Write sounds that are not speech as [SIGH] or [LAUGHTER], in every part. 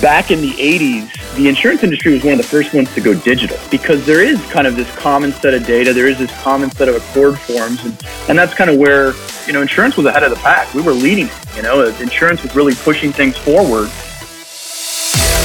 back in the 80s, the insurance industry was one of the first ones to go digital because there is kind of this common set of data, there is this common set of ACORD forms, and, and that's kind of where, you know, insurance was ahead of the pack. We were leading, you know, insurance was really pushing things forward.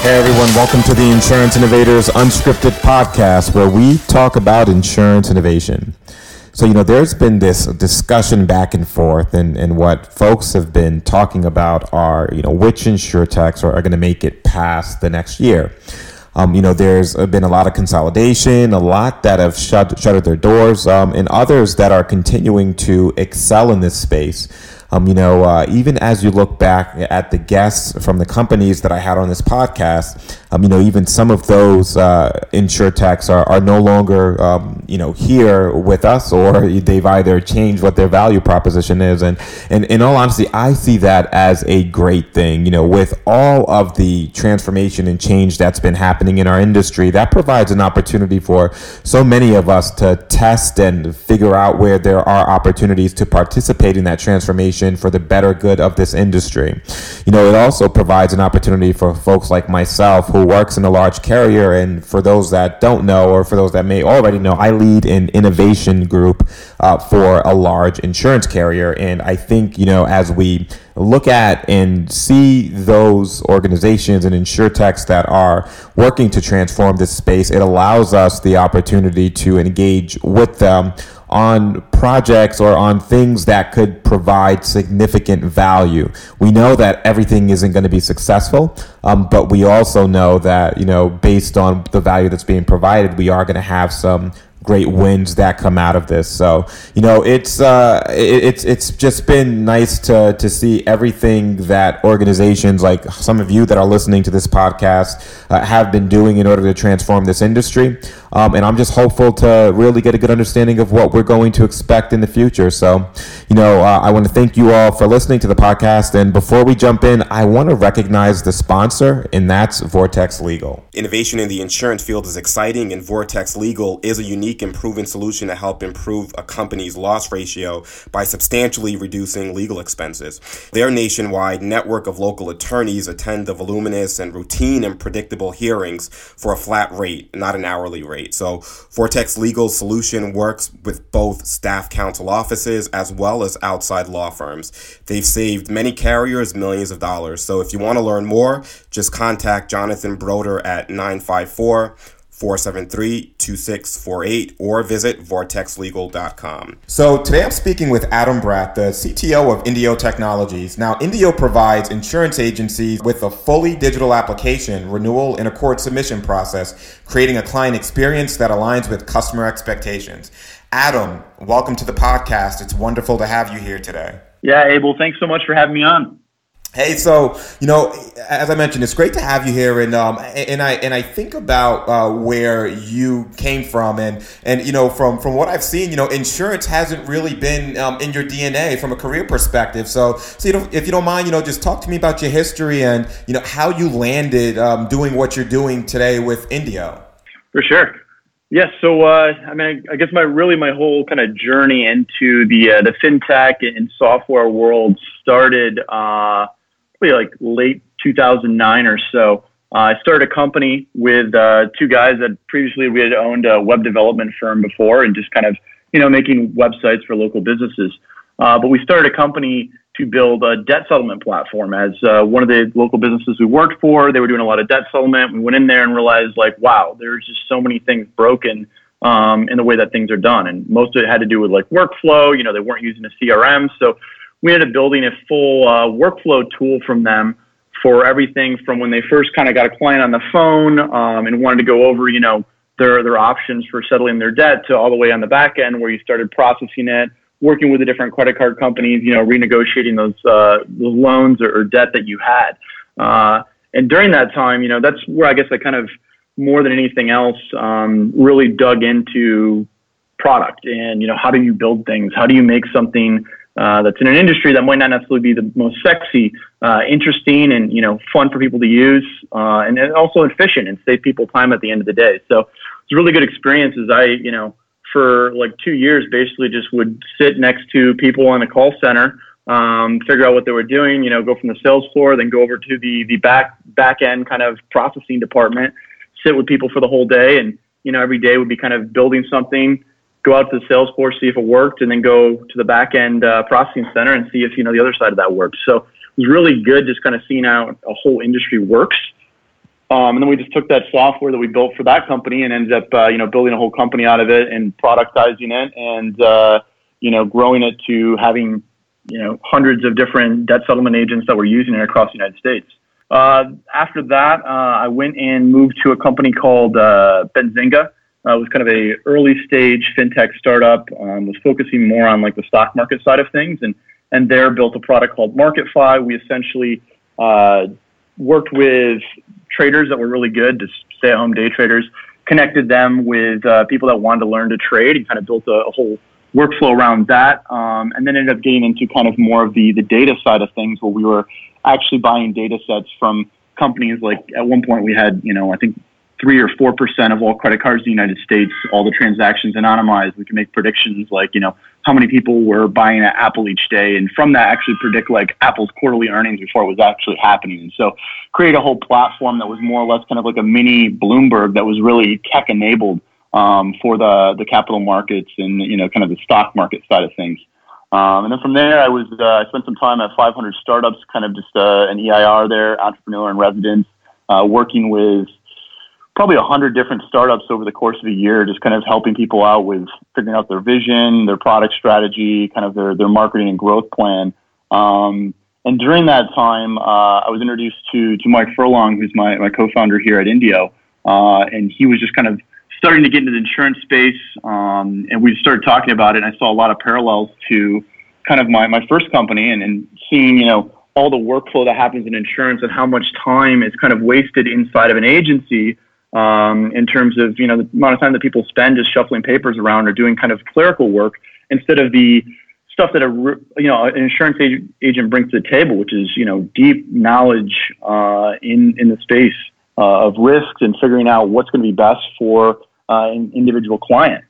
Hey everyone, welcome to the Insurance Innovators Unscripted podcast where we talk about insurance innovation. So, you know, there's been this discussion back and forth, and, and what folks have been talking about are, you know, which insurtechs are, are going to make it past the next year. Um, you know, there's been a lot of consolidation, a lot that have shut, shuttered their doors, um, and others that are continuing to excel in this space. Um, you know, uh, even as you look back at the guests from the companies that I had on this podcast, um, you know, even some of those uh, insurtechs are, are no longer, um, you know, here with us, or [LAUGHS] they've either changed what their value proposition is. And, and in all honesty, I see that as a great thing. You know, with all of the transformation and change that's been happening in our industry, that provides an opportunity for so many of us to test and figure out where there are opportunities to participate in that transformation for the better good of this industry. You know, it also provides an opportunity for folks like myself who works in a large carrier. And for those that don't know, or for those that may already know, I lead an innovation group uh, for a large insurance carrier. And I think, you know, as we look at and see those organizations and insurtechs that are working to transform this space, it allows us the opportunity to engage with them on projects or on things that could provide significant value. We know that everything isn't going to be successful, um, but we also know that, you know, based on the value that's being provided, we are going to have some great wins that come out of this. So you know, it's uh, it, it's it's just been nice to to see everything that organizations like some of you that are listening to this podcast uh, have been doing in order to transform this industry. Um, and I'm just hopeful to really get a good understanding of what we're going to expect in the future. So, you know, uh, I want to thank you all for listening to the podcast. And before we jump in, I want to recognize the sponsor, and that's Vortex Legal. Innovation in the insurance field is exciting, and Vortex Legal is a unique and proven solution to help improve a company's loss ratio by substantially reducing legal expenses. Their nationwide network of local attorneys attend the voluminous and routine and predictable hearings for a flat rate, not an hourly rate rate. So Vortex Legal Solution works with both staff counsel offices as well as outside law firms. They've saved many carriers millions of dollars. So if you want to learn more, just contact Jonathan Broder at 954 473 2648 or visit vortexlegal.com. So, today I'm speaking with Adam Bratt, the CTO of Indio Technologies. Now, Indio provides insurance agencies with a fully digital application, renewal, and ACORD submission process, creating a client experience that aligns with customer expectations. Adam, welcome to the podcast. It's wonderful to have you here today. Yeah, Abel, thanks so much for having me on. Hey, so you know, as I mentioned, it's great to have you here, and um, and I and I think about uh, where you came from, and and you know, from from what I've seen, you know, insurance hasn't really been um, in your DNA from a career perspective. So, so you know, if you don't mind, you know, just talk to me about your history and you know how you landed um, doing what you're doing today with Indio. For sure. Yes. So, uh, I mean, I guess my really my whole kind of journey into the uh, the fintech and software world started. Uh, probably like late 2009 or so. Uh, I started a company with uh, two guys that previously we had owned a web development firm before and just kind of, you know, making websites for local businesses. Uh, but we started a company to build a debt settlement platform. As uh, one of the local businesses we worked for, they were doing a lot of debt settlement. We went in there and realized, like, wow, there's just so many things broken um, in the way that things are done. And most of it had to do with like workflow. You know, they weren't using a CRM. So we ended up building a full uh, workflow tool from them for everything from when they first kind of got a client on the phone um, and wanted to go over, you know, their their options for settling their debt to all the way on the back end where you started processing it, working with the different credit card companies, you know, renegotiating those uh, those loans or, or, debt that you had. Uh, and during that time, you know, that's where I guess I kind of more than anything else um, really dug into product and you know how do you build things how do you make something uh, that's in an industry that might not necessarily be the most sexy uh, interesting and you know fun for people to use uh, and also efficient and save people time at the end of the day. So it's a really good experience as i you know for like two years basically just would sit next to people in a call center um, figure out what they were doing you know go from the sales floor then go over to the the back back end kind of processing department sit with people for the whole day and you know every day would be kind of building something go out to the sales force, see if it worked, and then go to the back end uh, processing center and see if you know the other side of that works. So it was really good just kind of seeing how a whole industry works. Um, and then we just took that software that we built for that company and ended up uh, you know building a whole company out of it and productizing it and uh, you know growing it to having you know hundreds of different debt settlement agents that were using it across the United States. Uh, after that, uh, I went and moved to a company called uh, Benzinga uh, was kind of a early stage fintech startup. Um, was focusing more on like the stock market side of things, and and there built a product called MarketFi. We essentially uh, worked with traders that were really good, just stay-at-home day traders, connected them with uh, people that wanted to learn to trade, and kind of built a, a whole workflow around that. Um, and then ended up getting into kind of more of the the data side of things, where we were actually buying data sets from companies like at one point we had you know I think three or four percent of all credit cards in the United States, all the transactions anonymized. We can make predictions like, you know, how many people were buying at Apple each day, and from that actually predict like Apple's quarterly earnings before it was actually happening. And so create a whole platform that was more or less kind of like a mini Bloomberg that was really tech enabled um, for the the capital markets and you know kind of the stock market side of things. Um, and then from there, I was uh, I spent some time at 500 startups, kind of just uh, an EIR there, entrepreneur in residence, uh, working with probably a hundred different startups over the course of a year, just kind of helping people out with figuring out their vision, their product strategy, kind of their, their marketing and growth plan. Um, and during that time, uh, I was introduced to, to Mike Furlong, who's my, my co-founder here at Indio. Uh, and he was just kind of starting to get into the insurance space. Um, and we started talking about it. And I saw a lot of parallels to kind of my, my first company and, and seeing, you know, all the workflow that happens in insurance and how much time is kind of wasted inside of an agency um, in terms of you know the amount of time that people spend just shuffling papers around or doing kind of clerical work instead of the stuff that a you know an insurance agent brings to the table, which is you know deep knowledge uh, in in the space uh, of risks and figuring out what's going to be best for uh, an individual client.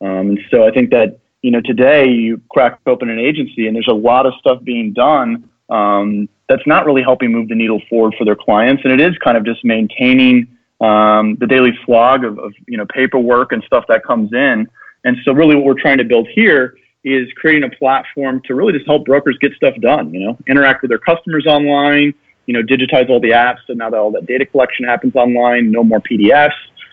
Um, and so I think that you know today you crack open an agency and there's a lot of stuff being done um, that's not really helping move the needle forward for their clients, and it is kind of just maintaining um, the daily slog of, of you know paperwork and stuff that comes in. And so, really, what we're trying to build here is creating a platform to really just help brokers get stuff done. You know, interact with their customers online. You know, digitize all the apps, so now that all that data collection happens online. No more PDFs.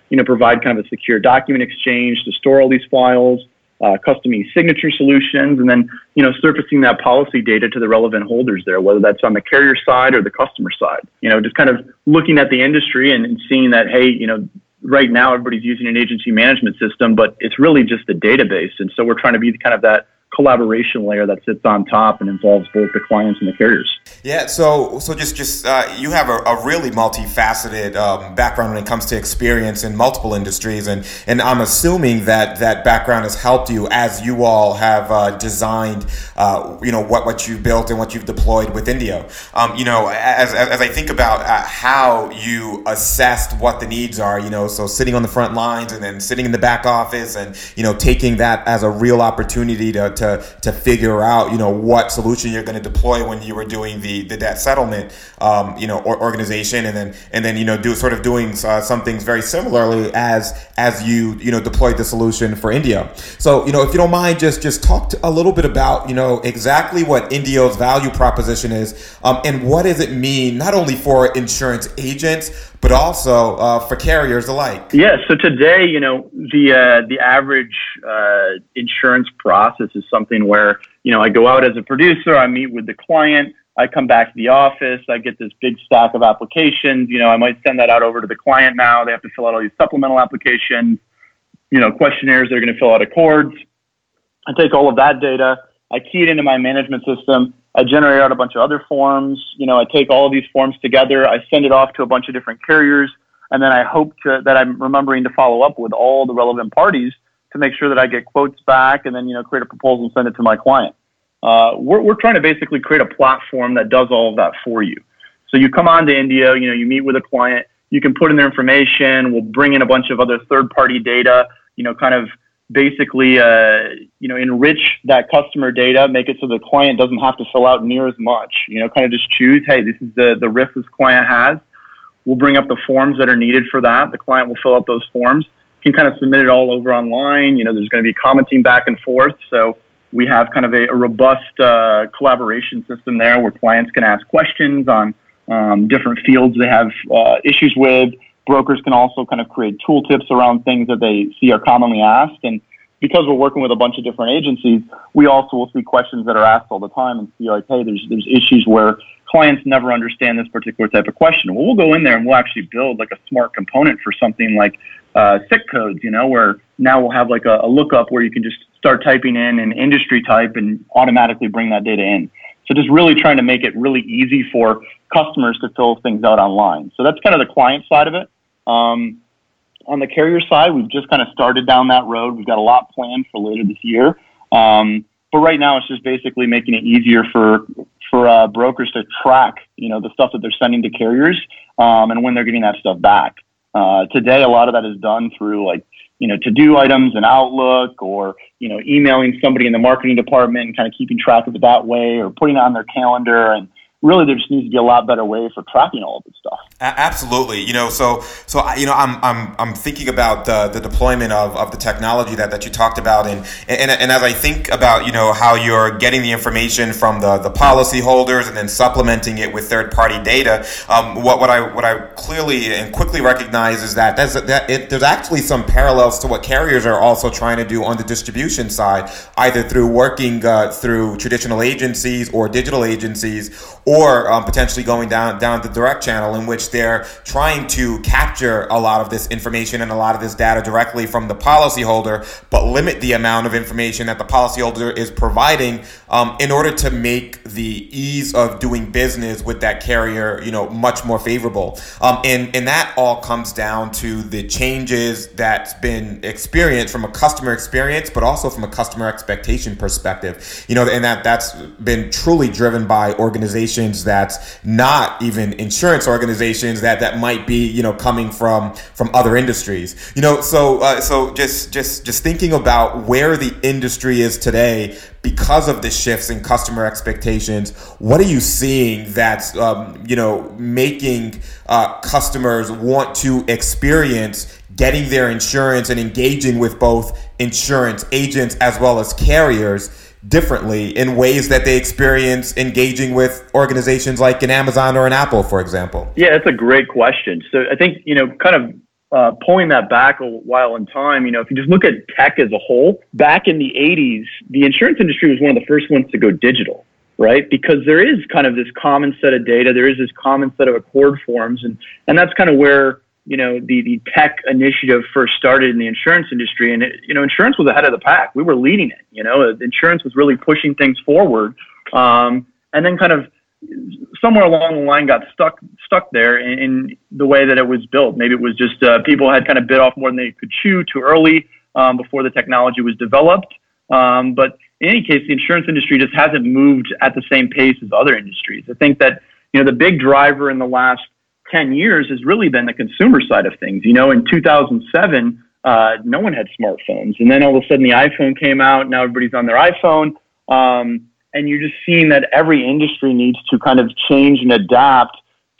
You know, provide kind of a secure document exchange to store all these files uh, custom e-signature solutions, and then you know surfacing that policy data to the relevant holders there, whether that's on the carrier side or the customer side. You know, just kind of looking at the industry and, and seeing that hey, you know, right now everybody's using an agency management system, but it's really just a database, and so we're trying to be kind of that collaboration layer that sits on top and involves both the clients and the carriers. Yeah, so so just just uh, you have a, a really multifaceted um, background when it comes to experience in multiple industries, and and I'm assuming that that background has helped you as you all have uh, designed, uh, you know, what what you've built and what you've deployed with Indio. Um, you know, as, as, as I think about uh, how you assessed what the needs are, you know, so sitting on the front lines and then sitting in the back office, and you know, taking that as a real opportunity to to to figure out you know what solution you're going to deploy when you were doing the the debt settlement um, you know or, organization and then and then you know do sort of doing uh, some things very similarly as as you you know deployed the solution for Indio. So you know if you don't mind just just talk a little bit about you know exactly what Indio's value proposition is um, and what does it mean not only for insurance agents but also uh, for carriers alike. Yeah. So today, you know, the uh, the average uh, insurance process is something where you know I go out as a producer, I meet with the client, I come back to the office, I get this big stack of applications. You know, I might send that out over to the client now. They have to fill out all these supplemental applications, you know, questionnaires they're going to fill out ACORDs. I take all of that data, I key it into my management system, I generate out a bunch of other forms. You know, I take all of these forms together, I send it off to a bunch of different carriers, and then I hope to, that I'm remembering to follow up with all the relevant parties to make sure that I get quotes back and then, you know, create a proposal and send it to my client. Uh, we're, we're trying to basically create a platform that does all of that for you. So you come on to Indio, you know, you meet with a client, you can put in their information. We'll bring in a bunch of other third party data, you know, kind of basically, uh, you know, enrich that customer data, make it so the client doesn't have to fill out near as much, you know, kind of just choose, hey, this is the, the risk this client has. We'll bring up the forms that are needed for that. The client will fill out those forms. Can kind of submit it all over online. You know, there's going to be commenting back and forth. So we have kind of a, a robust uh, collaboration system there where clients can ask questions on um, different fields they have uh, issues with. Brokers can also kind of create tooltips around things that they see are commonly asked. And because we're working with a bunch of different agencies, we also will see questions that are asked all the time and see like, hey, there's there's issues where clients never understand this particular type of question. Well, we'll go in there and we'll actually build like a smart component for something like uh, SIC codes, you know, where now we'll have like a, a lookup where you can just start typing in an industry type and automatically bring that data in. So just really trying to make it really easy for customers to fill things out online. So that's kind of the client side of it. Um, on the carrier side, we've just kind of started down that road. We've got a lot planned for later this year. Um, but right now, it's just basically making it easier for for uh, brokers to track, you know, the stuff that they're sending to carriers um, and when they're getting that stuff back. Uh, today, a lot of that is done through like you know, to do items in Outlook or, you know, emailing somebody in the marketing department and kind of keeping track of it that way or putting it on their calendar. And really there just needs to be a lot better way for tracking all of this stuff. Absolutely, you know, so so you know, I'm I'm I'm thinking about the, deployment of, of the technology that, that you talked about, and, and and as I think about you know how you're getting the information from the the policyholders and then supplementing it with third party data, um, what what I what I clearly and quickly recognize is that that's that it, there's actually some parallels to what carriers are also trying to do on the distribution side, either through working uh, through traditional agencies or digital agencies or um, potentially going down down the direct channel in which they're trying to capture a lot of this information and a lot of this data directly from the policyholder, but limit the amount of information that the policyholder is providing um, in order to make the ease of doing business with that carrier, you know, much more favorable. Um, and and that all comes down to the changes that's been experienced from a customer experience, but also from a customer expectation perspective. You know, and that that's been truly driven by organizations organizations that's not even insurance organizations that that might be you know coming from from other industries. You know so uh, so just just just thinking about where the industry is today because of the shifts in customer expectations what are you seeing that's um, you know making uh, customers want to experience getting their insurance and engaging with both insurance agents as well as carriers differently in ways that they experience engaging with organizations like an Amazon or an Apple, for example? Yeah, that's a great question. So I think, you know, kind of uh, pulling that back a while in time, you know, if you just look at tech as a whole, back in the 80s, the insurance industry was one of the first ones to go digital, right? Because there is kind of this common set of data, there is this common set of ACORD forms, and, and that's kind of where you know the the tech initiative first started in the insurance industry. And it, you know insurance was ahead of the pack. We were leading it you know insurance was really pushing things forward. Um, and then kind of somewhere along the line got stuck stuck there in, in the way that it was built. Maybe it was just uh, people had kind of bit off more than they could chew too early um, before the technology was developed. Um, but in any case the insurance industry just hasn't moved at the same pace as other industries. I think that you know the big driver in the last 10 years has really been the consumer side of things. You know, in 2007, uh, no one had smartphones. And then all of a sudden the iPhone came out. Now everybody's on their iPhone. Um, and you're just seeing that every industry needs to kind of change and adapt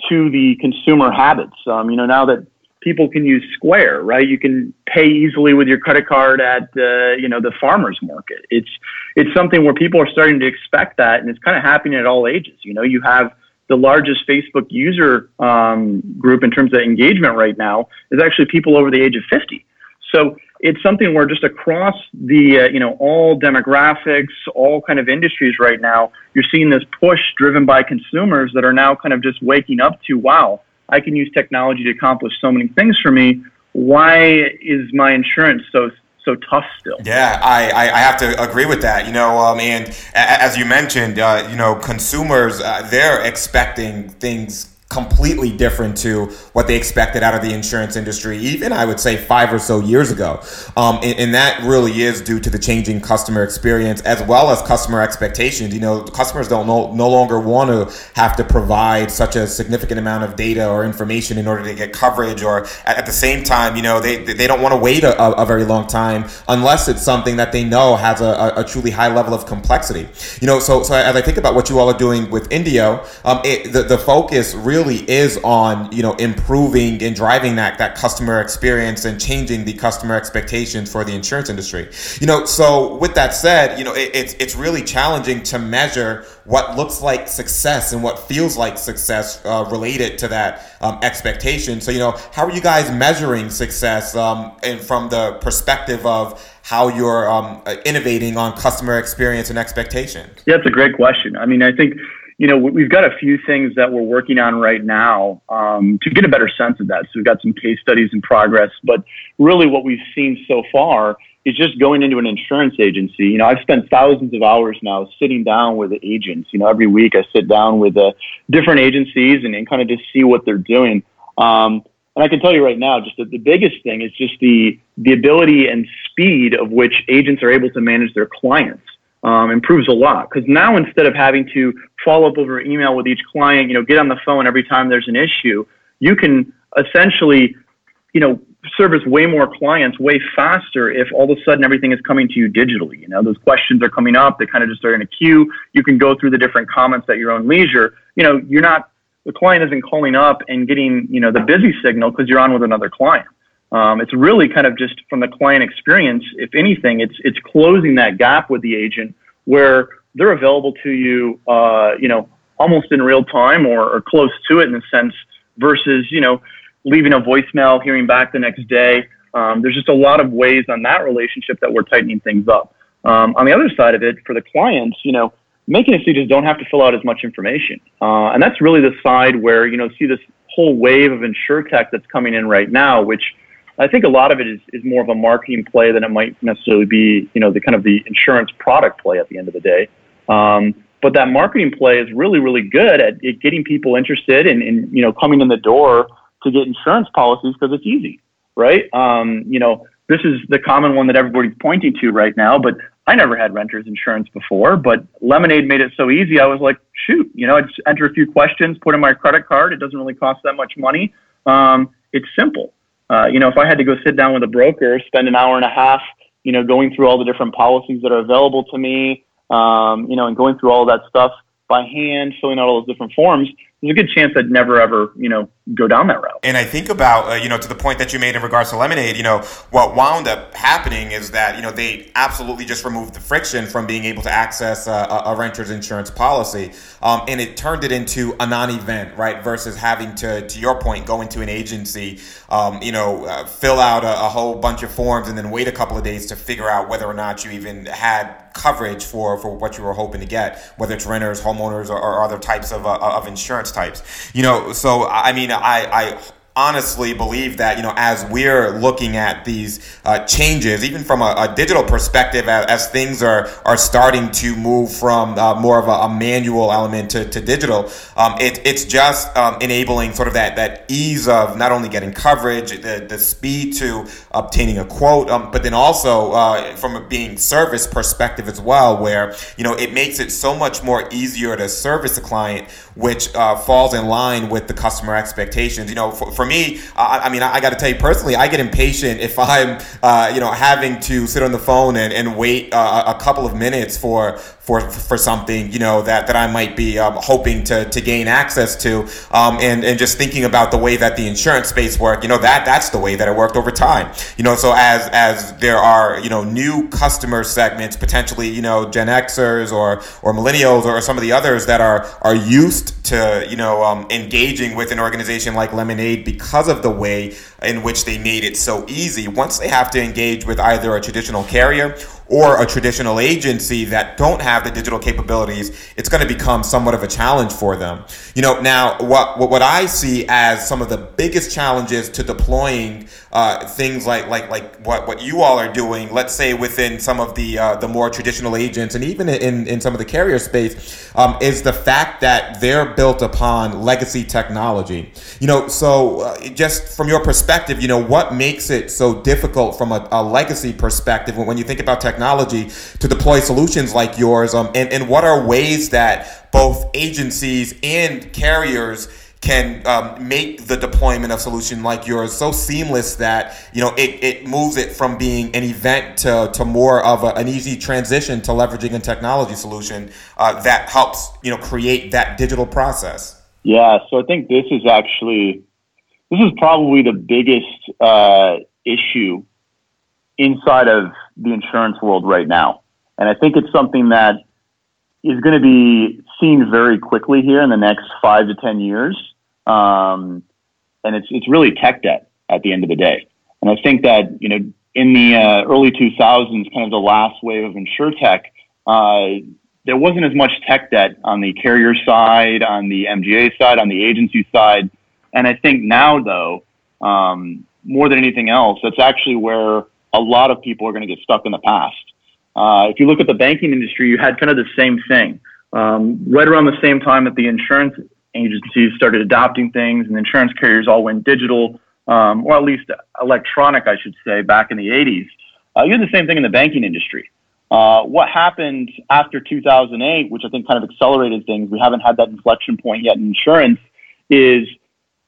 to the consumer habits. Um, you know, now that people can use Square, right? You can pay easily with your credit card at the, you know, the farmer's market. It's, it's something where people are starting to expect that. And it's kind of happening at all ages. You know, you have, the largest Facebook user um, group in terms of engagement right now is actually people over the age of 50. So it's something where just across the, uh, you know, all demographics, all kind of industries right now, you're seeing this push driven by consumers that are now kind of just waking up to, wow, I can use technology to accomplish so many things for me. Why is my insurance so so tough still. Yeah, I, I, I, have to agree with that. You know, um, and as you mentioned, uh, you know, consumers uh, they're expecting things completely different to what they expected out of the insurance industry, even I would say five or so years ago. Um, and, and, that really is due to the changing customer experience as well as customer expectations. You know, customers don't no, no longer want to have to provide such a significant amount of data or information in order to get coverage, or at, at the same time, you know, they, they don't want to wait a, a, very long time unless it's something that they know has a, a, truly high level of complexity. You know, so, so as I think about what you all are doing with Indio, um, it, the, the focus really really is on you know improving and driving that that customer experience and changing the customer expectations for the insurance industry. You know, so with that said, you know it, it's it's really challenging to measure what looks like success and what feels like success uh, related to that um, expectation. So you know, how are you guys measuring success um, and from the perspective of how you're um, innovating on customer experience and expectation? Yeah, it's a great question. I mean, I think you know, we've got a few things that we're working on right now um, to get a better sense of that. So we've got some case studies in progress, but really what we've seen so far is just going into an insurance agency. You know, I've spent thousands of hours now sitting down with the agents. You know, every week I sit down with uh, different agencies and, and kind of just see what they're doing. Um, and I can tell you right now, just that the biggest thing is just the the ability and speed of which agents are able to manage their clients um, improves a lot. Because now instead of having to follow up over email with each client, you know, get on the phone every time there's an issue, you can essentially, you know, service way more clients way faster if all of a sudden everything is coming to you digitally. You know, those questions are coming up, they kind of just are in a queue. You can go through the different comments at your own leisure. You know, you're not the client isn't calling up and getting, you know, the busy signal because you're on with another client. Um, it's really kind of just from the client experience. If anything, it's it's closing that gap with the agent where they're available to you, uh, you know, almost in real time or, or close to it in a sense, versus you know, leaving a voicemail, hearing back the next day. Um, there's just a lot of ways on that relationship that we're tightening things up. Um, on the other side of it, for the clients, you know, making it so you just don't have to fill out as much information, uh, and that's really the side where you know see this whole wave of insurtech that's coming in right now, which I think a lot of it is, is more of a marketing play than it might necessarily be, you know, the kind of the insurance product play at the end of the day. Um, but that marketing play is really, really good at, at getting people interested in, in, you know, coming in the door to get insurance policies because it's easy, right? Um, you know, this is the common one that everybody's pointing to right now, but I never had renter's insurance before, but Lemonade made it so easy. I was like, shoot, you know, I just enter a few questions, put in my credit card. It doesn't really cost that much money. Um, it's simple. Uh, you know, if I had to go sit down with a broker, spend an hour and a half, you know, going through all the different policies that are available to me, um, you know, and going through all that stuff by hand, filling out all those different forms, there's a good chance I'd never ever, you know, go down that route. And I think about, uh, you know, to the point that you made in regards to Lemonade, you know, what wound up happening is that, you know, they absolutely just removed the friction from being able to access a, a renter's insurance policy. Um, and it turned it into a non event, right? Versus having to, to your point, go into an agency, um, you know, uh, fill out a, a whole bunch of forms and then wait a couple of days to figure out whether or not you even had coverage for, for what you were hoping to get, whether it's renters, homeowners, or, or other types of, uh, of insurance types. You know, so I mean, I, I honestly believe that you know as we're looking at these uh, changes even from a, a digital perspective as, as, things are are starting to move from uh, more of a, a, manual element to, to digital um, it, it's just um, enabling sort of that that ease of not only getting coverage the, the speed to obtaining a quote um, but then also uh, from a being service perspective as well where you know it makes it so much more easier to service a client which uh, falls in line with the customer expectations. You know for, for me, I, I mean, I, I got to tell you personally, I get impatient if I'm, uh, you know, having to sit on the phone and, and wait uh, a couple of minutes for for for something you know that that I might be um, hoping to to gain access to um, and and just thinking about the way that the insurance space work you know that that's the way that it worked over time. You know so as as there are you know new customer segments potentially you know Gen Xers or or millennials or some of the others that are are used to you know um, engaging with an organization like Lemonade because of the way in which they made it so easy. Once they have to engage with either a traditional carrier or a traditional agency that don't have the digital capabilities, it's going to become somewhat of a challenge for them. You know, now what what, I see as some of the biggest challenges to deploying uh, things like like like what what you all are doing, let's say within some of the uh, the more traditional agents and even in in some of the carrier space, um, is the fact that they're built upon legacy technology. You know, so uh, just from your perspective, you know, what makes it so difficult from a, a legacy perspective when, you think about technology technology to deploy solutions like yours? Um, and, and what are ways that both agencies and carriers can um, make the deployment of solution like yours so seamless that you know it, it moves it from being an event to, to more of a, an easy transition to leveraging a technology solution uh, that helps you know create that digital process yeah so i think this is actually this is probably the biggest uh, issue inside of the insurance world right now. And I think it's something that is going to be seen very quickly here in the next five to 10 years. Um, and it's, it's really tech debt at the end of the day. And I think that, you know, in the uh, early 2000s, kind of the last wave of insurtech, uh, there wasn't as much tech debt on the carrier side, on the MGA side, on the agency side. And I think now, though, um, more than anything else, that's actually where a lot of people are going to get stuck in the past. Uh, if you look at the banking industry, you had kind of the same thing. Um, right around the same time that the insurance agencies started adopting things and insurance carriers all went digital, um, or at least electronic, I should say, back in the 80s. Uh, you had the same thing in the banking industry. Uh, what happened after 2008, which I think kind of accelerated things, we haven't had that inflection point yet in insurance, is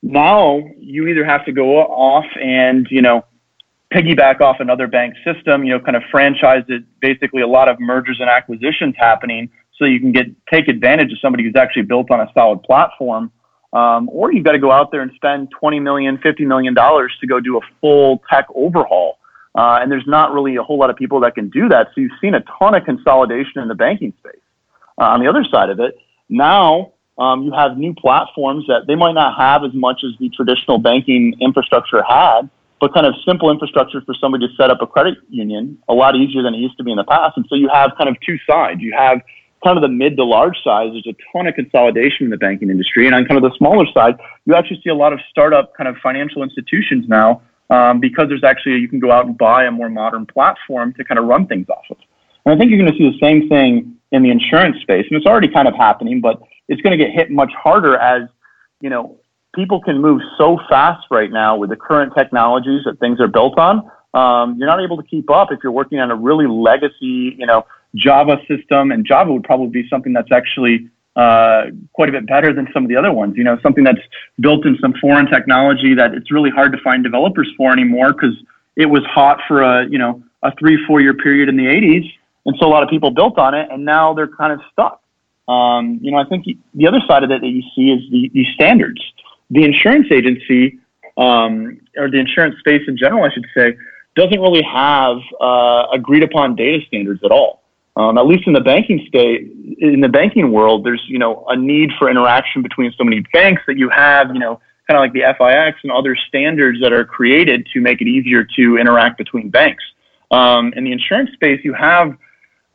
now you either have to go off and, you know, piggyback off another bank system, you know, kind of franchise it, basically a lot of mergers and acquisitions happening so you can get take advantage of somebody who's actually built on a solid platform. Um, or you've got to go out there and spend 20 million, 50 million dollars to go do a full tech overhaul. Uh, and there's not really a whole lot of people that can do that. So you've seen a ton of consolidation in the banking space. Uh, on the other side of it, now um, you have new platforms that they might not have as much as the traditional banking infrastructure had, but kind of simple infrastructure for somebody to set up a credit union a lot easier than it used to be in the past. And so you have kind of two sides. You have kind of the mid to large size, there's a ton of consolidation in the banking industry. And on kind of the smaller side, you actually see a lot of startup kind of financial institutions now um, because there's actually, you can go out and buy a more modern platform to kind of run things off of. And I think you're going to see the same thing in the insurance space. And it's already kind of happening, but it's going to get hit much harder as, you know, people can move so fast right now with the current technologies that things are built on. Um, you're not able to keep up if you're working on a really legacy, you know, Java system. And Java would probably be something that's actually uh, quite a bit better than some of the other ones. You know, something that's built in some foreign technology that it's really hard to find developers for anymore because it was hot for a you know a three four year period in the 80s, and so a lot of people built on it, and now they're kind of stuck. Um, you know, I think the other side of it that you see is the, these standards the insurance agency um, or the insurance space in general, I should say, doesn't really have uh, agreed upon data standards at all. Um, at least in the banking state, in the banking world, there's you know a need for interaction between so many banks that you have you know kind of like the FIX and other standards that are created to make it easier to interact between banks. Um, in the insurance space, you have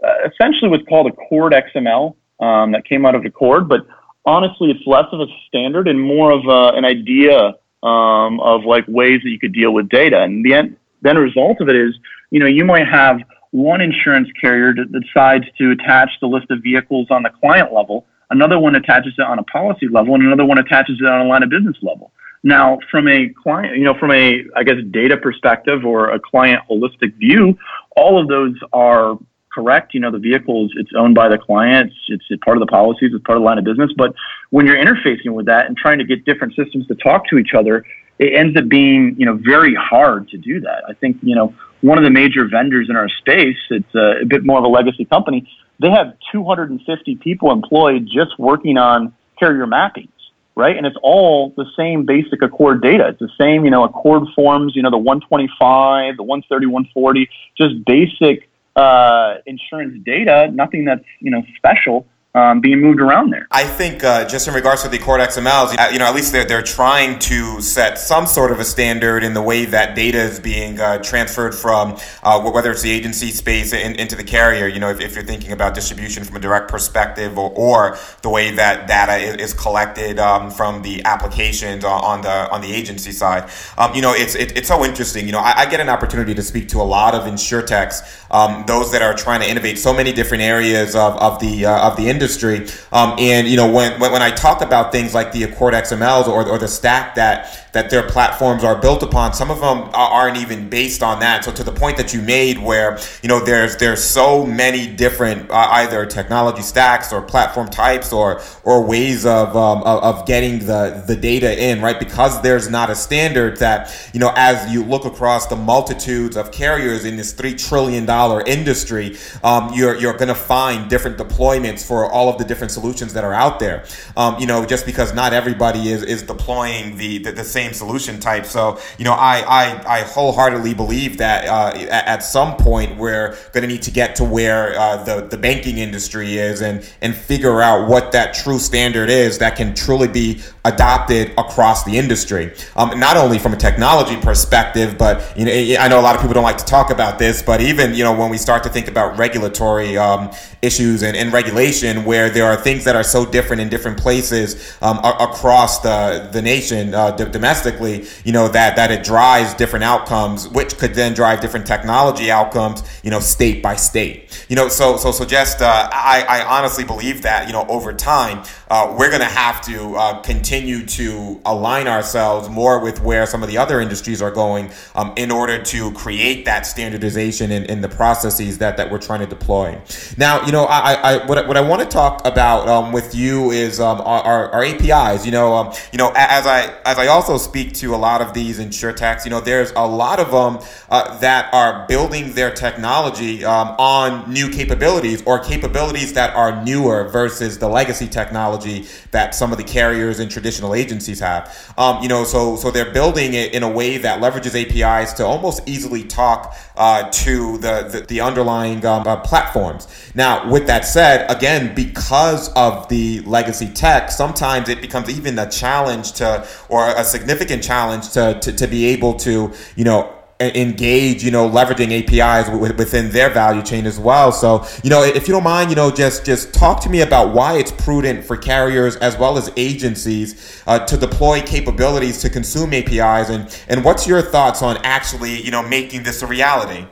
uh, essentially what's called ACORD XML um, that came out of the Cord, but honestly, it's less of a standard and more of a, an idea um, of like ways that you could deal with data. And the end, the end result of it is, you know, you might have one insurance carrier decides to attach the list of vehicles on the client level, another one attaches it on a policy level, and another one attaches it on a line of business level. Now, from a client, you know, from a, I guess, data perspective or a client holistic view, all of those are correct. You know, the vehicle is it's owned by the client. It's, it's part of the policies. It's part of the line of business. But when you're interfacing with that and trying to get different systems to talk to each other, it ends up being you know very hard to do that. I think you know one of the major vendors in our space. It's a, a bit more of a legacy company. They have 250 people employed just working on carrier mappings, right? And it's all the same basic ACORD data. It's the same, you know, ACORD forms, you know, the 125, the 130, 140, just basic uh, insurance data, nothing that's you know special. Um, being moved around there. I think uh, just in regards to the ACORD XMLs, you know, at least they're, they're trying to set some sort of a standard in the way that data is being uh, transferred from uh, whether it's the agency space in, into the carrier. You know, if, if, you're thinking about distribution from a direct perspective, or, or the way that data is, is collected um, from the applications on the on the agency side. Um, you know, it's it, it's so interesting. You know, I, I, get an opportunity to speak to a lot of insurtechs, um, those that are trying to innovate so many different areas of, of the uh, of the industry industry. Um, and you know, when, when I talk about things like the ACORD XMLs or, or the stack that that their platforms are built upon, some of them aren't even based on that. So to the point that you made, where you know there's there's so many different uh, either technology stacks or platform types or or ways of, um, of getting the the data in, right? Because there's not a standard that you know as you look across the multitudes of carriers in this three trillion dollar industry, um, you're you're going to find different deployments for all of the different solutions that are out there. Um, you know, just because not everybody is is deploying the, the, the same solution type. So you know, I I, I wholeheartedly believe that uh, at, some point we're going to need to get to where uh, the the banking industry is and and figure out what that true standard is that can truly be adopted across the industry. Um, not only from a technology perspective, but you know, I know a lot of people don't like to talk about this, but even you know when we start to think about regulatory um, issues and, and regulation where there are things that are so different in different places um, across the, the nation uh, d- domestically, you know, that, that it drives different outcomes, which could then drive different technology outcomes, you know, state by state. You know, so, so, so just, uh, I, I honestly believe that, you know, over time, uh, we're going to have to uh, continue to align ourselves more with where some of the other industries are going um, in order to create that standardization in, in the processes that, that we're trying to deploy. Now, you know, I, I what, what I want to talk about um, with you is um, our, our, APIs. You know, um, you know, as I as I also speak to a lot of these insurtechs. you know, there's a lot of them uh, that are building their technology um, on new capabilities or capabilities that are newer versus the legacy technology that some of the carriers and traditional agencies have. Um, you know, so so they're building it in a way that leverages APIs to almost easily talk uh, to the, the, the underlying um, uh, platforms. Now, with that said, again, because of the legacy tech, sometimes it becomes even a challenge to, or a significant challenge to, to, to be able to, you know, engage, you know, leveraging APIs within their value chain as well. So, you know, if you don't mind, you know, just just talk to me about why it's prudent for carriers as well as agencies uh, to deploy capabilities to consume APIs, and and what's your thoughts on actually, you know, making this a reality?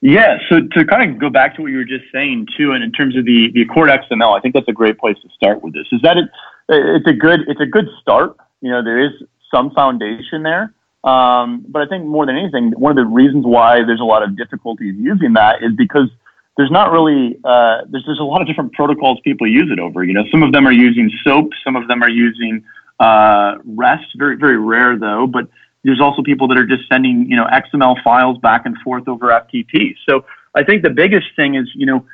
Yeah, so to kind of go back to what you were just saying too, and in terms of the the ACORD XML, I think that's a great place to start with this. Is that it? It's a good it's a good start. You know, there is some foundation there um, but I think more than anything, one of the reasons why there's a lot of difficulties using that is because there's not really uh, there's there's a lot of different protocols people use it over. You know, some of them are using SOAP, some of them are using uh, REST. Very very rare though, but there's also people that are just sending you know XML files back and forth over FTP. So I think the biggest thing is you know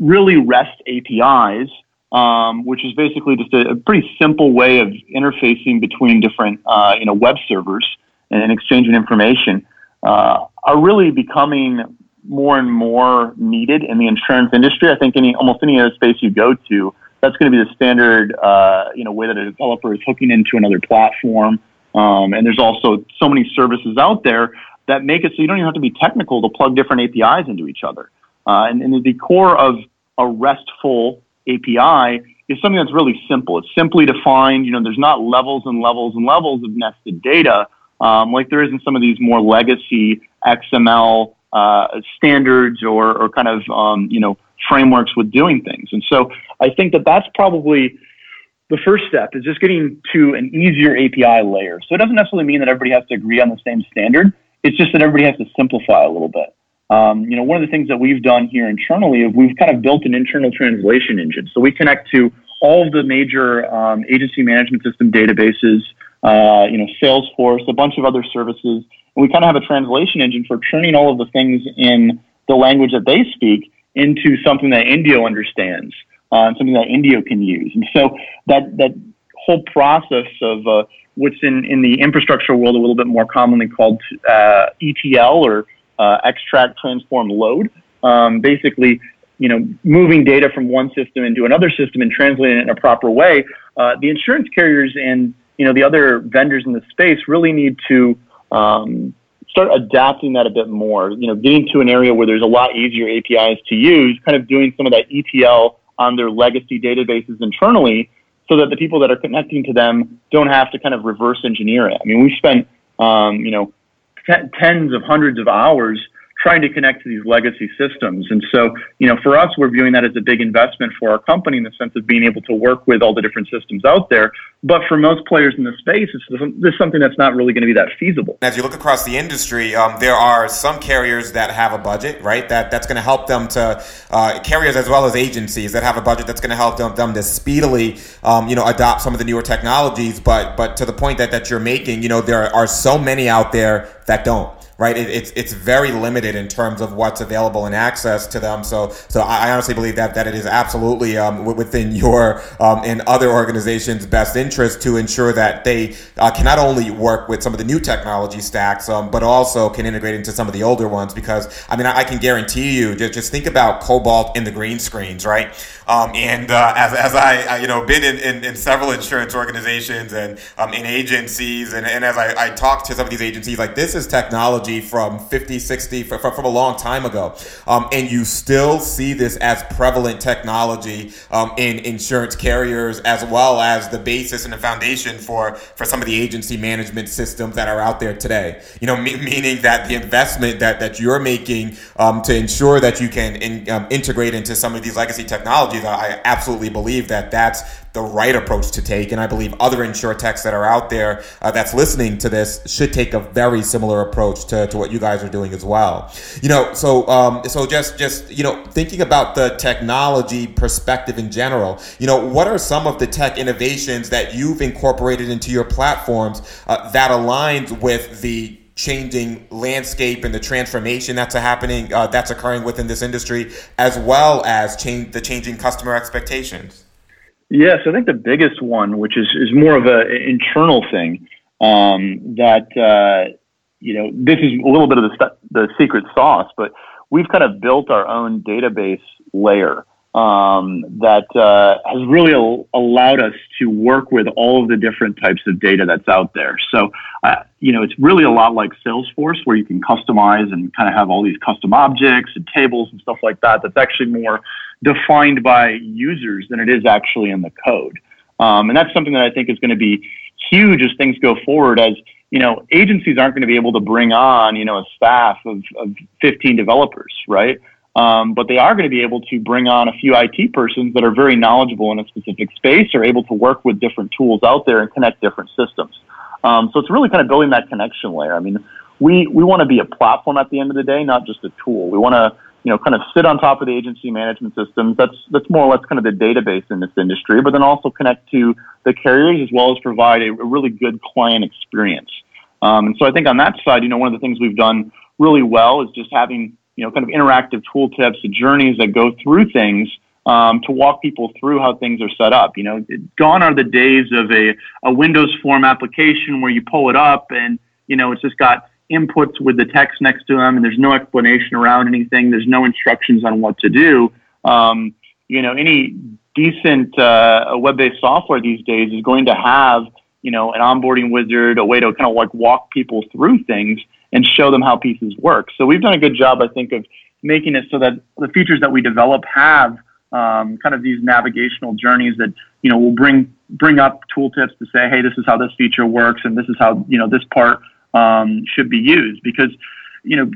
really REST APIs um, which is basically just a, a, pretty simple way of interfacing between different, uh, you know, web servers and exchanging information uh, are really becoming more and more needed in the insurance industry. I think any almost any other space you go to, that's going to be the standard, uh, you know, way that a developer is hooking into another platform. Um, and there's also so many services out there that make it so you don't even have to be technical to plug different APIs into each other. Uh, and, and the core of a RESTful API is something that's really simple. It's simply defined. You know, there's not levels and levels and levels of nested data um, like there is in some of these more legacy XML uh, standards or, or kind of um, you know frameworks with doing things. And so I think that that's probably the first step is just getting to an easier API layer. So it doesn't necessarily mean that everybody has to agree on the same standard. It's just that everybody has to simplify a little bit. Um, you know, one of the things that we've done here internally is we've kind of built an internal translation engine. So we connect to all of the major um, agency management system databases uh, you know, Salesforce, a bunch of other services. And we kind of have a translation engine for turning all of the things in the language that they speak into something that Indio understands, uh, something that Indio can use. And so that, that whole process of uh, what's in, in the infrastructure world a little bit more commonly called uh, ETL or uh, extract, transform, load, um, basically you know, moving data from one system into another system and translating it in a proper way, uh, the insurance carriers and you know the other vendors in the space really need to um, start adapting that a bit more. You know, getting to an area where there's a lot easier APIs to use, kind of doing some of that ETL on their legacy databases internally, so that the people that are connecting to them don't have to kind of reverse engineer it. I mean, we've spent um, you know t- tens of hundreds of hours trying to connect to these legacy systems. And so, you know, for us, we're viewing that as a big investment for our company in the sense of being able to work with all the different systems out there. But for most players in the space, it's this is something that's not really going to be that feasible. As you look across the industry, um, there are some carriers that have a budget, right? That that's going to help them to uh, carriers as well as agencies that have a budget that's going to help them, them to speedily, um, you know, adopt some of the newer technologies. But but to the point that that you're making, you know, there are so many out there that don't right? It, it's it's very limited in terms of what's available and access to them. So so I honestly believe that that it is absolutely um, within your um, and other organizations' best interest to ensure that they uh, can not only work with some of the new technology stacks, um, but also can integrate into some of the older ones. Because I mean, I, I can guarantee you, just, just think about COBOL in the green screens, right? Um, and uh, as, as I, I, you know been in, in, in, several insurance organizations and um, in agencies, and, and as I, I talk to some of these agencies, like this is technology technology from 50, 60, from, from a long time ago. Um, and you still see this as prevalent technology um, in insurance carriers as well as the basis and the foundation for, for some of the agency management systems that are out there today. You know, me- [LAUGHS] meaning that the investment that, that you're making um, to ensure that you can in, um, integrate into some of these legacy technologies, I absolutely believe that that's the right approach to take. And I believe other insurtechs that are out there uh, that's listening to this should take a very similar approach to, to what you guys are doing as well. You know, so um, so just just you know thinking about the technology perspective in general. You know, what are some of the tech innovations that you've incorporated into your platforms uh, that aligns with the changing landscape and the transformation that's happening uh, that's occurring within this industry as well as change the changing customer expectations Yes, I think the biggest one, which is, is more of an internal thing, um, that, uh, you know, this is a little bit of the, the secret sauce, but we've kind of built our own database layer um, that uh, has really al- allowed us to work with all of the different types of data that's out there. So, uh, you know, it's really a lot like Salesforce, where you can customize and kind of have all these custom objects and tables and stuff like that. That's actually more defined by users than it is actually in the code. Um, and that's something that I think is going to be huge as things go forward. As you know, agencies aren't going to be able to bring on you know a staff of, of 15 developers, right? Um, but they are going to be able to bring on a few IT persons that are very knowledgeable in a specific space, are able to work with different tools out there and connect different systems. Um, so it's really kind of building that connection layer. I mean, we we want to be a platform at the end of the day, not just a tool. We want to you know, kind of sit on top of the agency management systems. That's that's more or less kind of the database in this industry, but then also connect to the carriers as well as provide a, a really good client experience. Um, and so I think on that side, you know, one of the things we've done really well is just having you know kind of interactive tooltips journeys that go through things um, to walk people through how things are set up. You know, gone are the days of a, a Windows form application where you pull it up and you know it's just got inputs with the text next to them and there's no explanation around anything. There's no instructions on what to do. Um, you know, any decent uh, web-based software these days is going to have, you know, an onboarding wizard, a way to kind of like walk people through things and show them how pieces work. So we've done a good job, I think, of making it so that the features that we develop have um, kind of these navigational journeys that you know will bring bring up tooltips to say, hey, this is how this feature works, and this is how you know this part um, should be used because you know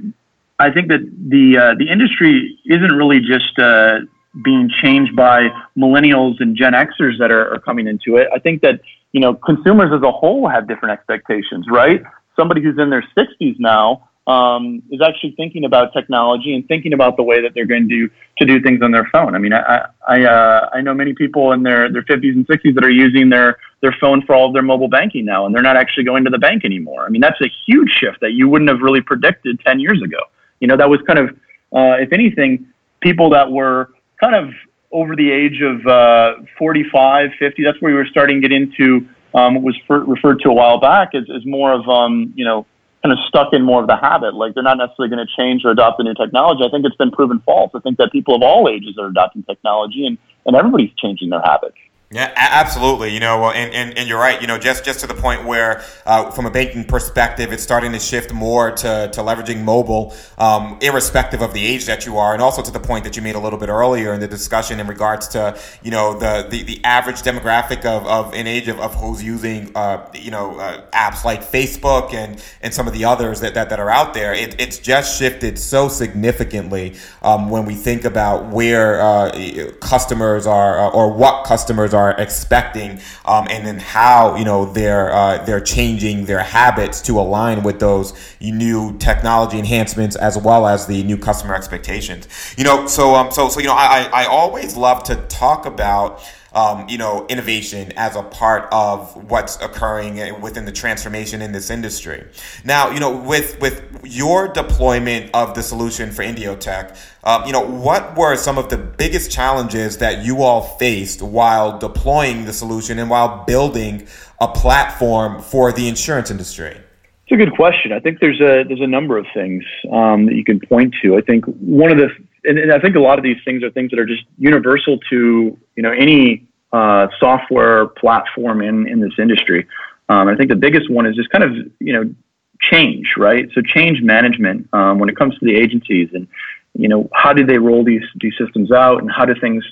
I think that the uh, the industry isn't really just uh, being changed by millennials and Gen Xers that are, are coming into it. I think that you know consumers as a whole have different expectations, right? Somebody who's in their 60s now um, is actually thinking about technology and thinking about the way that they're going to do to do things on their phone. I mean, I I, uh, I know many people in their their 50s and 60s that are using their their phone for all of their mobile banking now, and they're not actually going to the bank anymore. I mean, that's a huge shift that you wouldn't have really predicted 10 years ago. You know, that was kind of, uh, if anything, people that were kind of over the age of uh, 45, 50. That's where we were starting to get into um, what was for, referred to a while back as, as more of um, you know kind of stuck in more of the habit. Like they're not necessarily going to change or adopt the new technology. I think it's been proven false. I think that people of all ages are adopting technology and, and everybody's changing their habits. Yeah, absolutely. You know, and, and, and you're right. You know, just just to the point where, uh, from a banking perspective, it's starting to shift more to, to leveraging mobile, um, irrespective of the age that you are, and also to the point that you made a little bit earlier in the discussion in regards to you know the the, the average demographic of, of an age of, of who's using uh, you know uh, apps like Facebook and and some of the others that that, that are out there. It, it's just shifted so significantly um, when we think about where uh, customers are or what customers are are expecting, um, and then how you know they're uh, they're changing their habits to align with those new technology enhancements as well as the new customer expectations. You know, so um, so so you know, I I always love to talk about um, you know, innovation as a part of what's occurring within the transformation in this industry. Now, you know, with with your deployment of the solution for Indiotech, um, you know, what were some of the biggest challenges that you all faced while deploying the solution and while building a platform for the insurance industry? It's a good question. I think there's a there's a number of things um, that you can point to. I think one of the and, and, I think a lot of these things are things that are just universal to you know any uh, software platform in in this industry. Um, I think the biggest one is just kind of you know change, right? So change management um, when it comes to the agencies and you know how do they roll these these systems out and how do things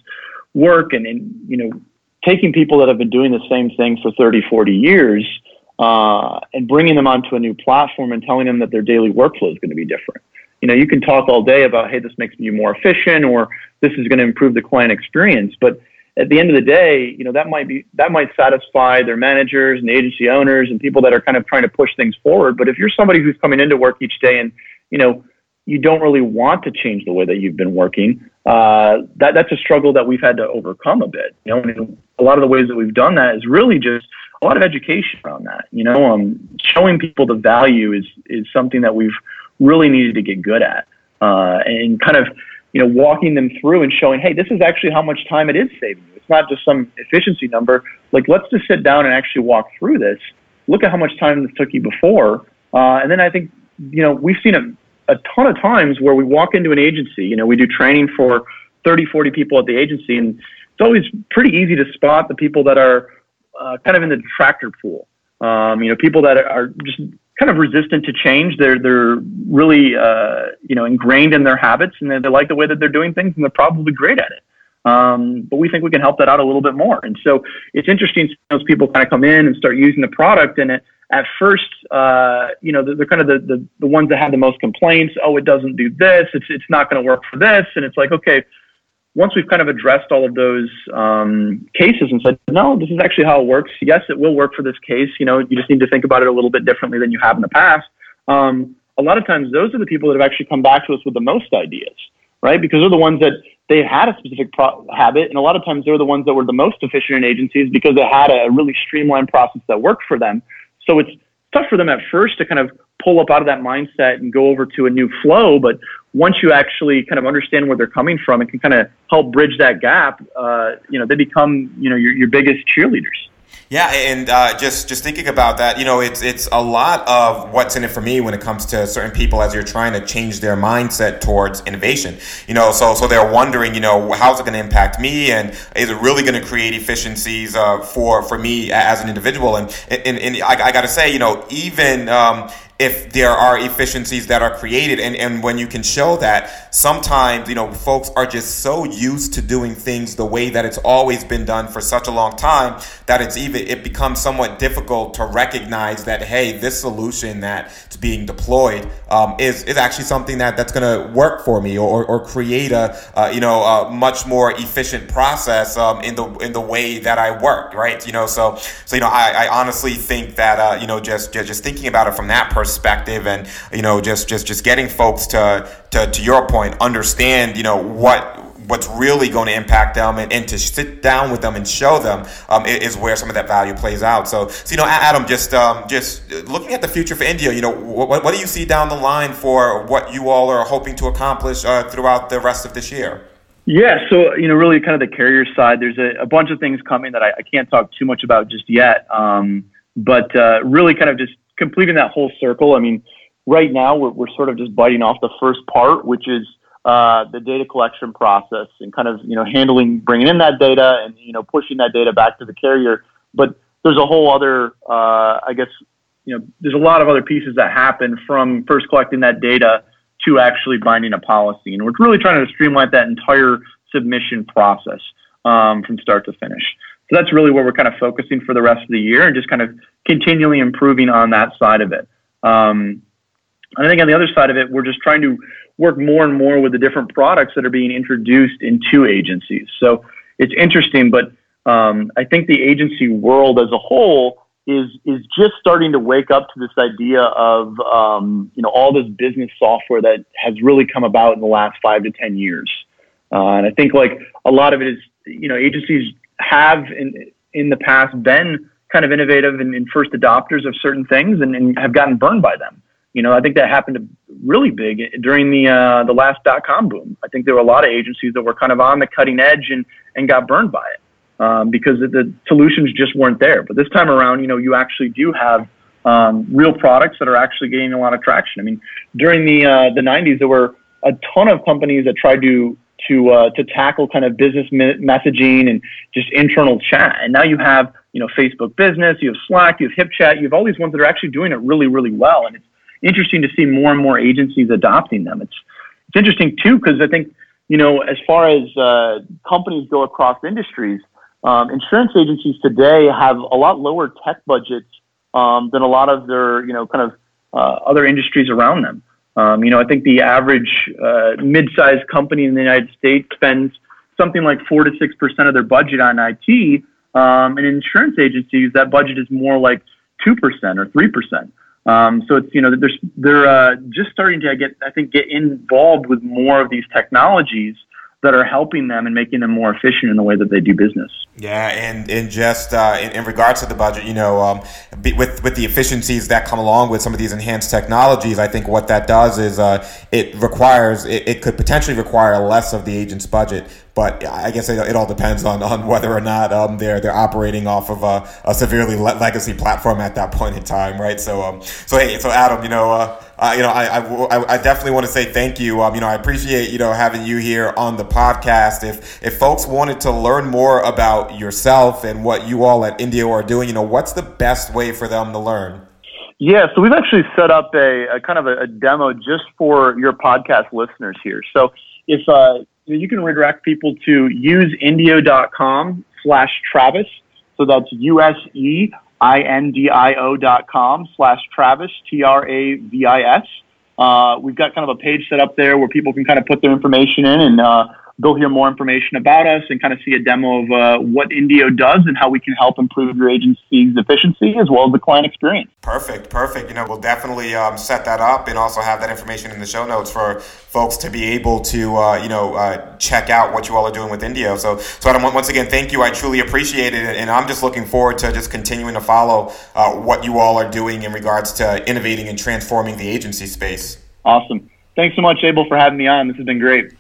work and, and you know taking people that have been doing the same thing for 30 40 years uh, and bringing them onto a new platform and telling them that their daily workflow is going to be different you know, you can talk all day about, hey, this makes me more efficient or this is going to improve the client experience. But at the end of the day, you know, that might be, that might satisfy their managers and the agency owners and people that are kind of trying to push things forward. But if you're somebody who's coming into work each day and, you know, you don't really want to change the way that you've been working, uh, that, that's a struggle that we've had to overcome a bit. You know, a lot of the ways that we've done that is really just a lot of education around that. You know, um, showing people the value is, is something that we've, really needed to get good at, uh, and kind of you know walking them through and showing, hey, this is actually how much time it is saving you. It's not just some efficiency number. Like let's just sit down and actually walk through this. Look at how much time this took you before, uh, and then I think you know we've seen a, a ton of times where we walk into an agency. You know, we do training for 30, 40 people at the agency, and it's always pretty easy to spot the people that are uh, kind of in the detractor pool. Um, you know, people that are just kind of resistant to change. They're they're really uh, you know ingrained in their habits and they, they, like the way that they're doing things and they're probably great at it. Um, but we think we can help that out a little bit more. And so it's interesting those people kind of come in and start using the product and it, at first, uh, you know, they're, they're kind of the, the, the ones that have the most complaints. Oh, it doesn't do this. It's, it's not going to work for this. And it's like, okay, once we've kind of addressed all of those um, cases and said, no, this is actually how it works. Yes, it will work for this case. You know, you just need to think about it a little bit differently than you have in the past. Um, a lot of times, those are the people that have actually come back to us with the most ideas, right? Because they're the ones that they had a specific pro- habit, and a lot of times they're the ones that were the most efficient in agencies because they had a really streamlined process that worked for them. So it's tough for them at first to kind of pull up out of that mindset and go over to a new flow. But once you actually kind of understand where they're coming from and can kind of help bridge that gap, uh, you know, they become, you know, your, your biggest cheerleaders. Yeah, and uh, just just thinking about that, you know, it's it's a lot of what's in it for me when it comes to certain people as you're trying to change their mindset towards innovation. You know, so so they're wondering, you know, how's it going to impact me, and is it really going to create efficiencies uh, for for me as an individual? And and, and I, I got to say, you know, even um, if there are efficiencies that are created. And, and when you can show that sometimes you know folks are just so used to doing things the way that it's always been done for such a long time that it's even it becomes somewhat difficult to recognize that hey this solution that's being deployed um, is is actually something that that's going to work for me or, or create a uh, you know a much more efficient process um, in the in the way that I work right? You know so so you know I, I honestly think that uh, you know just, just just thinking about it from that perspective perspective and you know just just just getting folks to to, to your point understand you know what what's really going to impact them and, and to sit down with them and show them um, is where some of that value plays out. So, so you know, Adam, just um, just looking at the future for Indio, you know, what, what do you see down the line for what you all are hoping to accomplish uh, throughout the rest of this year? Yeah, so you know, really, kind of the carrier side. There's a, a bunch of things coming that I, I, can't talk too much about just yet. Um, but uh, really, kind of just completing that whole circle. I mean, right now we're, we're sort of just biting off the first part, which is uh, the data collection process and kind of you know handling bringing in that data and you know pushing that data back to the carrier. But there's a whole other, uh, I guess, you know, there's a lot of other pieces that happen from first collecting that data to actually binding a policy, and we're really trying to streamline that entire submission process um, from start to finish. So that's really where we're kind of focusing for the rest of the year and just kind of continually improving on that side of it. Um, and I think on the other side of it, we're just trying to work more and more with the different products that are being introduced into agencies. So it's interesting, but um, I think the agency world as a whole is is just starting to wake up to this idea of um, you know all this business software that has really come about in the last five to ten years. Uh, and I think like a lot of it is you know agencies have in in the past been kind of innovative and, and first adopters of certain things and, and, have gotten burned by them. You know, I think that happened really big during the uh, the last dot com boom. I think there were a lot of agencies that were kind of on the cutting edge and and got burned by it um, because the solutions just weren't there. But this time around, you know, you actually do have um, real products that are actually gaining a lot of traction. I mean, during the uh, the 90s, there were a ton of companies that tried to to uh, to tackle kind of business messaging and just internal chat. And now you have you know Facebook Business, you have Slack, you have HipChat, you have all these ones that are actually doing it really really well. And it's interesting to see more and more agencies adopting them. It's it's interesting too because I think you know as far as uh, companies go across industries, um, insurance agencies today have a lot lower tech budgets um, than a lot of their you know kind of uh, other industries around them. Um, you know, I think the average uh, mid-sized company in the United States spends something like four to six percent of their budget on IT. Um, and insurance agencies, that budget is more like two percent or three percent. Um, so it's you know they're they're uh, just starting to get I think get involved with more of these technologies that are helping them and making them more efficient in the way that they do business. Yeah, and in just uh, in, in, regards to the budget, you know, um, with with the efficiencies that come along with some of these enhanced technologies, I think what that does is uh, it requires it, it, could potentially require less of the agent's budget. But I guess it, it all depends on, on whether or not um, they're they're operating off of a, a severely le- legacy platform at that point in time, right? So um, so hey, so Adam, you know. Uh, uh, you know, I, I, I, definitely want to say thank you. Um, you know, I appreciate, you know, having you here on the podcast. If, if folks wanted to learn more about yourself and what you all at Indio are doing, you know, what's the best way for them to learn? Yeah, so we've actually set up a, a kind of a, a, demo just for your podcast listeners here. So if uh, you can redirect people to useindio.com slash Travis. So that's U-S-E I-N-D-I-O dot com slash Travis, T-R-A-V-I-S. Uh, we've got kind of a page set up there where people can kind of put their information in and uh, they'll hear more information about us and kind of see a demo of uh, what Indio does and how we can help improve your agency's efficiency as well as the client experience. Perfect, perfect. You know, we'll definitely um, set that up and also have that information in the show notes for folks to be able to, uh, you know, uh, check out what you all are doing with Indio. So, so Adam, once again, thank you. I truly appreciate it, and I'm just looking forward to just continuing to follow uh, what you all are doing in regards to innovating and transforming the agency space. Awesome. Thanks so much, Abel, for having me on. This has been great.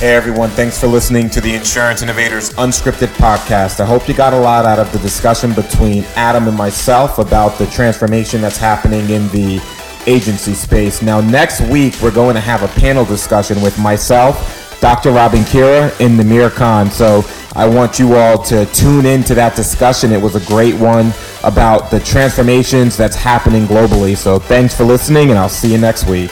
Hey everyone, thanks for listening to the Insurance Innovators Unscripted podcast. I hope you got a lot out of the discussion between Adam and myself about the transformation that's happening in the agency space. Now, next week, we're going to have a panel discussion with myself, Dr. Robin Kiera, and Namir Khan. So I want you all to tune into that discussion. It was a great one about the transformations that's happening globally. So thanks for listening, and I'll see you next week.